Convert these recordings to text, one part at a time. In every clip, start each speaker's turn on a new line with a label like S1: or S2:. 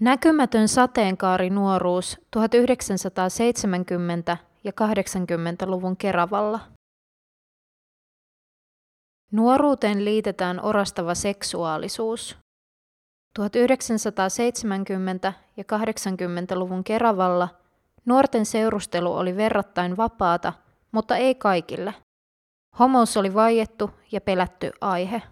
S1: Näkymätön sateenkaari nuoruus 1970- ja 80-luvun Keravalla. Nuoruuteen liitetään orastava seksuaalisuus. 1970- ja 80-luvun Keravalla nuorten seurustelu oli verrattain vapaata, mutta ei kaikille. Homous oli vaiettu ja pelätty aihe.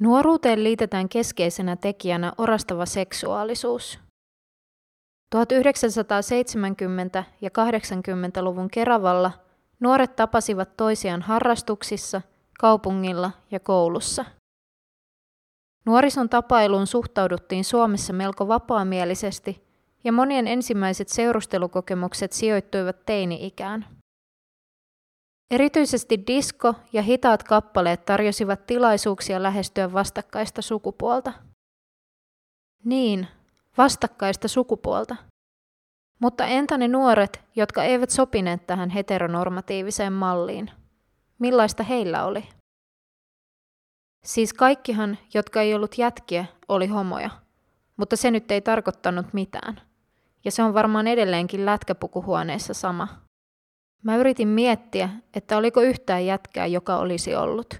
S1: Nuoruuteen liitetään keskeisenä tekijänä orastava seksuaalisuus. 1970- ja 80-luvun Keravalla nuoret tapasivat toisiaan harrastuksissa, kaupungilla ja koulussa. Nuorison tapailuun suhtauduttiin Suomessa melko vapaamielisesti ja monien ensimmäiset seurustelukokemukset sijoittuivat teini-ikään. Erityisesti disko ja hitaat kappaleet tarjosivat tilaisuuksia lähestyä vastakkaista sukupuolta. Niin, vastakkaista sukupuolta. Mutta entä ne nuoret, jotka eivät sopineet tähän heteronormatiiviseen malliin? Millaista heillä oli? Siis kaikkihan, jotka ei ollut jätkiä, oli homoja, mutta se nyt ei tarkoittanut mitään. Ja se on varmaan edelleenkin lätkäpukuhuoneessa sama. Mä yritin miettiä, että oliko yhtään jätkää, joka olisi ollut.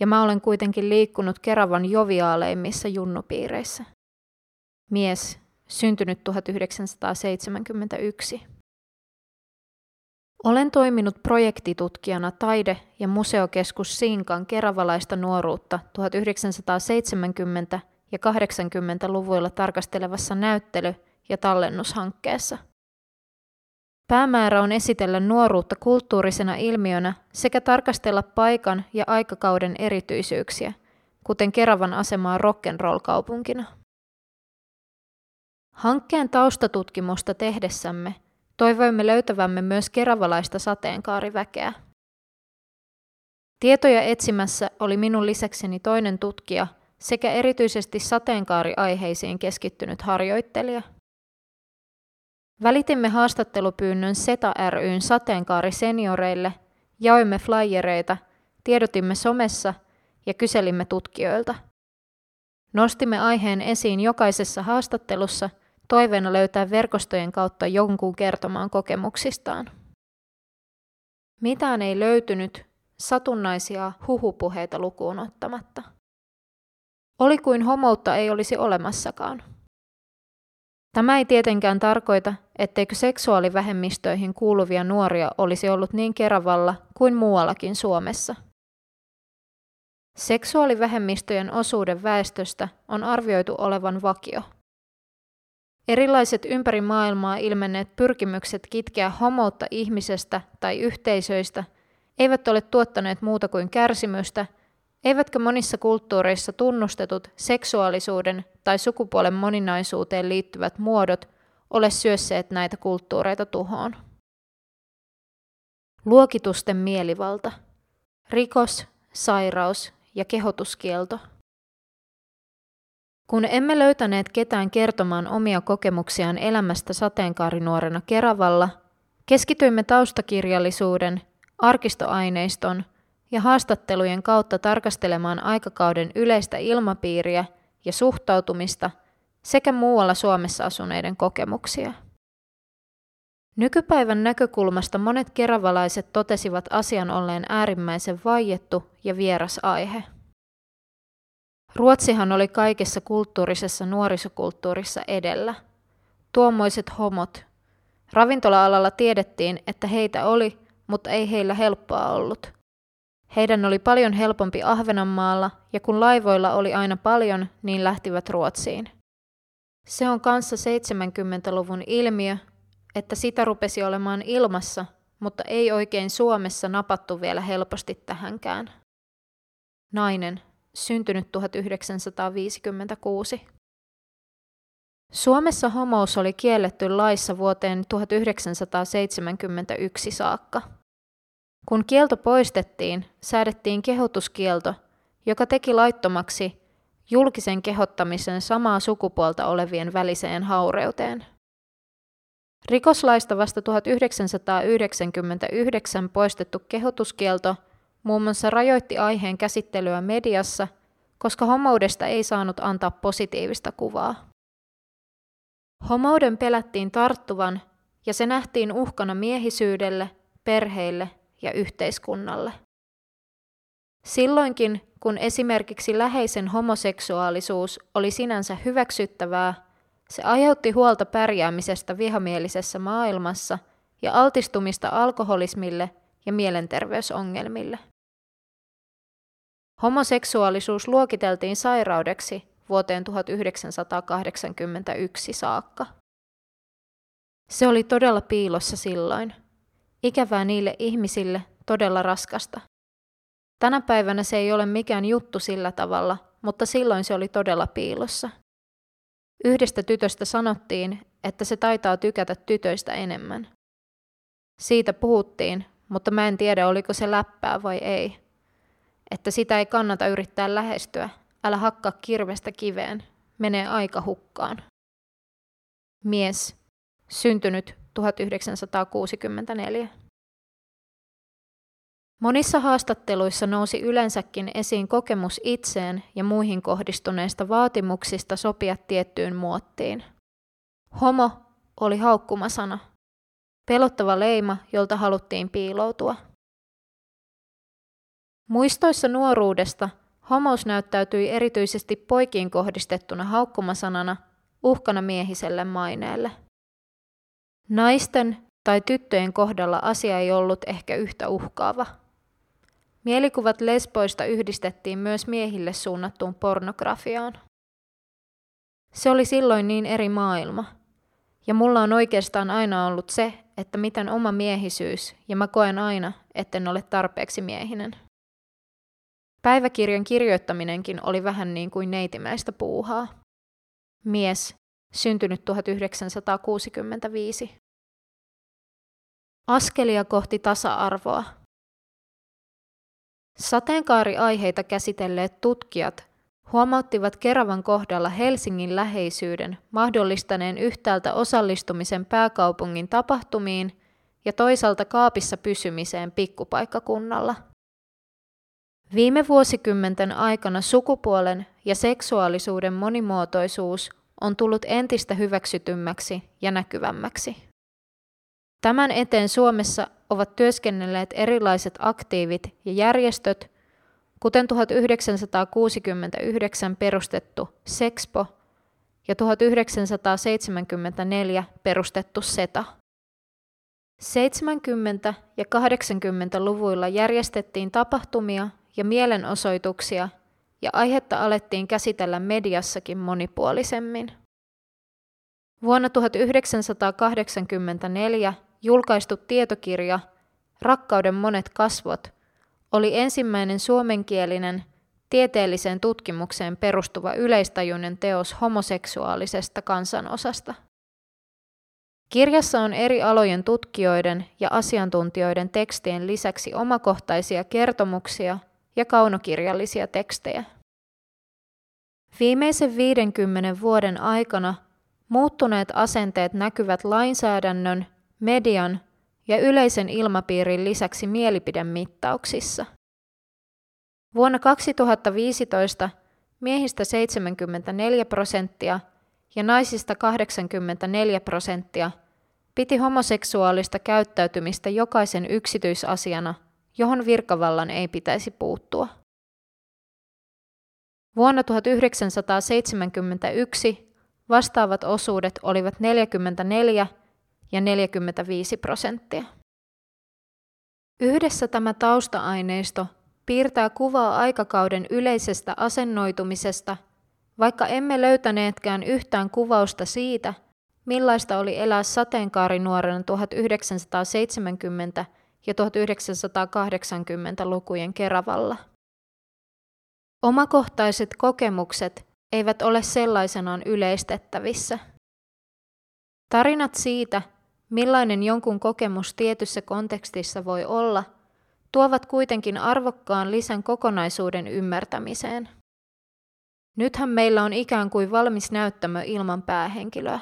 S1: Ja mä olen kuitenkin liikkunut Keravan joviaaleimmissa junnupiireissä. Mies, syntynyt 1971. Olen toiminut projektitutkijana taide- ja museokeskus Sinkan keravalaista nuoruutta 1970- ja 80-luvuilla tarkastelevassa näyttely- ja tallennushankkeessa – Päämäärä on esitellä nuoruutta kulttuurisena ilmiönä sekä tarkastella paikan ja aikakauden erityisyyksiä, kuten Keravan asemaa rock'n'roll-kaupunkina. Hankkeen taustatutkimusta tehdessämme toivoimme löytävämme myös keravalaista sateenkaariväkeä. Tietoja etsimässä oli minun lisäkseni toinen tutkija sekä erityisesti sateenkaariaiheisiin keskittynyt harjoittelija – Välitimme haastattelupyynnön SETA ryn sateenkaari senioreille, jaoimme flyereita, tiedotimme somessa ja kyselimme tutkijoilta. Nostimme aiheen esiin jokaisessa haastattelussa toiveena löytää verkostojen kautta jonkun kertomaan kokemuksistaan. Mitään ei löytynyt, satunnaisia huhupuheita lukuun ottamatta. Oli kuin homoutta ei olisi olemassakaan. Tämä ei tietenkään tarkoita, etteikö seksuaalivähemmistöihin kuuluvia nuoria olisi ollut niin Keravalla kuin muuallakin Suomessa. Seksuaalivähemmistöjen osuuden väestöstä on arvioitu olevan vakio. Erilaiset ympäri maailmaa ilmenneet pyrkimykset kitkeä homoutta ihmisestä tai yhteisöistä eivät ole tuottaneet muuta kuin kärsimystä Eivätkö monissa kulttuureissa tunnustetut seksuaalisuuden tai sukupuolen moninaisuuteen liittyvät muodot ole syösseet näitä kulttuureita tuhoon? Luokitusten mielivalta. Rikos, sairaus ja kehotuskielto. Kun emme löytäneet ketään kertomaan omia kokemuksiaan elämästä sateenkaarinuorena Keravalla, keskityimme taustakirjallisuuden, arkistoaineiston – ja haastattelujen kautta tarkastelemaan aikakauden yleistä ilmapiiriä ja suhtautumista sekä muualla Suomessa asuneiden kokemuksia. Nykypäivän näkökulmasta monet keravalaiset totesivat asian olleen äärimmäisen vaiettu ja vieras aihe. Ruotsihan oli kaikessa kulttuurisessa nuorisokulttuurissa edellä. Tuommoiset homot. Ravintola-alalla tiedettiin, että heitä oli, mutta ei heillä helppoa ollut. Heidän oli paljon helpompi Ahvenanmaalla, ja kun laivoilla oli aina paljon, niin lähtivät Ruotsiin. Se on kanssa 70-luvun ilmiö, että sitä rupesi olemaan ilmassa, mutta ei oikein Suomessa napattu vielä helposti tähänkään. Nainen, syntynyt 1956. Suomessa homous oli kielletty laissa vuoteen 1971 saakka. Kun kielto poistettiin, säädettiin kehotuskielto, joka teki laittomaksi julkisen kehottamisen samaa sukupuolta olevien väliseen haureuteen. Rikoslaista vasta 1999 poistettu kehotuskielto muun muassa rajoitti aiheen käsittelyä mediassa, koska homoudesta ei saanut antaa positiivista kuvaa. Homouden pelättiin tarttuvan ja se nähtiin uhkana miehisyydelle, perheille ja yhteiskunnalle. Silloinkin, kun esimerkiksi läheisen homoseksuaalisuus oli sinänsä hyväksyttävää, se aiheutti huolta pärjäämisestä vihamielisessä maailmassa ja altistumista alkoholismille ja mielenterveysongelmille. Homoseksuaalisuus luokiteltiin sairaudeksi vuoteen 1981 saakka. Se oli todella piilossa silloin. Ikävää niille ihmisille, todella raskasta. Tänä päivänä se ei ole mikään juttu sillä tavalla, mutta silloin se oli todella piilossa. Yhdestä tytöstä sanottiin, että se taitaa tykätä tytöistä enemmän. Siitä puhuttiin, mutta mä en tiedä oliko se läppää vai ei. Että sitä ei kannata yrittää lähestyä, älä hakkaa kirvestä kiveen, menee aika hukkaan. Mies, syntynyt 1964. Monissa haastatteluissa nousi yleensäkin esiin kokemus itseen ja muihin kohdistuneista vaatimuksista sopia tiettyyn muottiin. Homo oli haukkumasana, pelottava leima, jolta haluttiin piiloutua. Muistoissa nuoruudesta homous näyttäytyi erityisesti poikiin kohdistettuna haukkumasanana, uhkana miehiselle maineelle. Naisten tai tyttöjen kohdalla asia ei ollut ehkä yhtä uhkaava. Mielikuvat lesboista yhdistettiin myös miehille suunnattuun pornografiaan. Se oli silloin niin eri maailma. Ja mulla on oikeastaan aina ollut se, että miten oma miehisyys, ja mä koen aina, etten ole tarpeeksi miehinen. Päiväkirjan kirjoittaminenkin oli vähän niin kuin neitimäistä puuhaa. Mies, syntynyt 1965. Askelia kohti tasa-arvoa. Sateenkaariaiheita käsitelleet tutkijat huomauttivat Keravan kohdalla Helsingin läheisyyden mahdollistaneen yhtäältä osallistumisen pääkaupungin tapahtumiin ja toisaalta kaapissa pysymiseen pikkupaikkakunnalla. Viime vuosikymmenten aikana sukupuolen ja seksuaalisuuden monimuotoisuus on tullut entistä hyväksytymmäksi ja näkyvämmäksi. Tämän eteen Suomessa ovat työskennelleet erilaiset aktiivit ja järjestöt, kuten 1969 perustettu Sexpo ja 1974 perustettu SETA. 70- ja 80-luvuilla järjestettiin tapahtumia ja mielenosoituksia ja aihetta alettiin käsitellä mediassakin monipuolisemmin. Vuonna 1984 julkaistu tietokirja Rakkauden monet kasvot oli ensimmäinen suomenkielinen tieteelliseen tutkimukseen perustuva yleistajuinen teos homoseksuaalisesta kansanosasta. Kirjassa on eri alojen tutkijoiden ja asiantuntijoiden tekstien lisäksi omakohtaisia kertomuksia ja kaunokirjallisia tekstejä. Viimeisen 50 vuoden aikana muuttuneet asenteet näkyvät lainsäädännön median ja yleisen ilmapiirin lisäksi mielipidemittauksissa. Vuonna 2015 miehistä 74 prosenttia ja naisista 84 prosenttia piti homoseksuaalista käyttäytymistä jokaisen yksityisasiana, johon virkavallan ei pitäisi puuttua. Vuonna 1971 vastaavat osuudet olivat 44 ja 45 prosenttia. Yhdessä tämä tausta-aineisto piirtää kuvaa aikakauden yleisestä asennoitumisesta, vaikka emme löytäneetkään yhtään kuvausta siitä, millaista oli elää sateenkaarinuorena 1970- ja 1980-lukujen Keravalla. Omakohtaiset kokemukset eivät ole sellaisenaan yleistettävissä. Tarinat siitä, millainen jonkun kokemus tietyssä kontekstissa voi olla, tuovat kuitenkin arvokkaan lisän kokonaisuuden ymmärtämiseen. Nythän meillä on ikään kuin valmis näyttämö ilman päähenkilöä.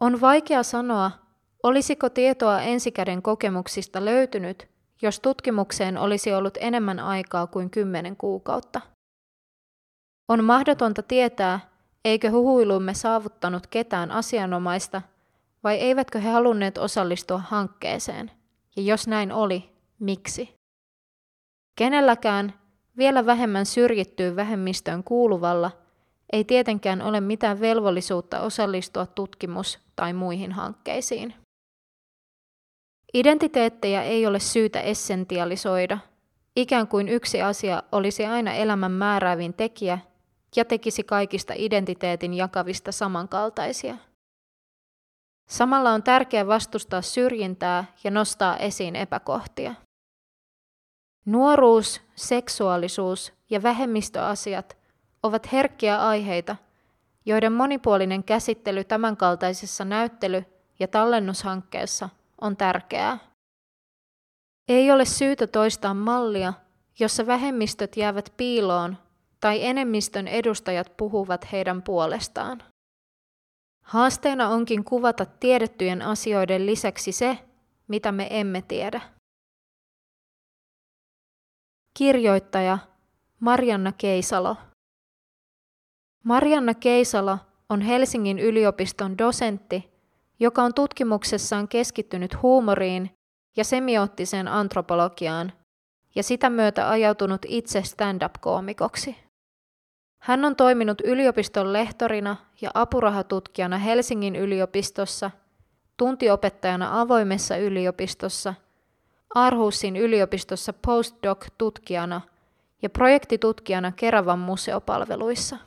S1: On vaikea sanoa, olisiko tietoa ensikäden kokemuksista löytynyt, jos tutkimukseen olisi ollut enemmän aikaa kuin kymmenen kuukautta. On mahdotonta tietää, eikö huhuilumme saavuttanut ketään asianomaista, vai eivätkö he halunneet osallistua hankkeeseen, ja jos näin oli, miksi? Kenelläkään, vielä vähemmän syrjittyyn vähemmistöön kuuluvalla, ei tietenkään ole mitään velvollisuutta osallistua tutkimus- tai muihin hankkeisiin. Identiteettejä ei ole syytä essentialisoida, ikään kuin yksi asia olisi aina elämän määräävin tekijä ja tekisi kaikista identiteetin jakavista samankaltaisia. Samalla on tärkeää vastustaa syrjintää ja nostaa esiin epäkohtia. Nuoruus, seksuaalisuus ja vähemmistöasiat ovat herkkiä aiheita, joiden monipuolinen käsittely tämänkaltaisessa näyttely- ja tallennushankkeessa on tärkeää. Ei ole syytä toistaa mallia, jossa vähemmistöt jäävät piiloon tai enemmistön edustajat puhuvat heidän puolestaan. Haasteena onkin kuvata tiedettyjen asioiden lisäksi se, mitä me emme tiedä. Kirjoittaja Marianna Keisalo Marianna Keisalo on Helsingin yliopiston dosentti, joka on tutkimuksessaan keskittynyt huumoriin ja semioottiseen antropologiaan ja sitä myötä ajautunut itse stand-up-koomikoksi. Hän on toiminut yliopiston lehtorina ja apurahatutkijana Helsingin yliopistossa, tuntiopettajana avoimessa yliopistossa, Arhusin yliopistossa postdoc-tutkijana ja projektitutkijana Keravan museopalveluissa.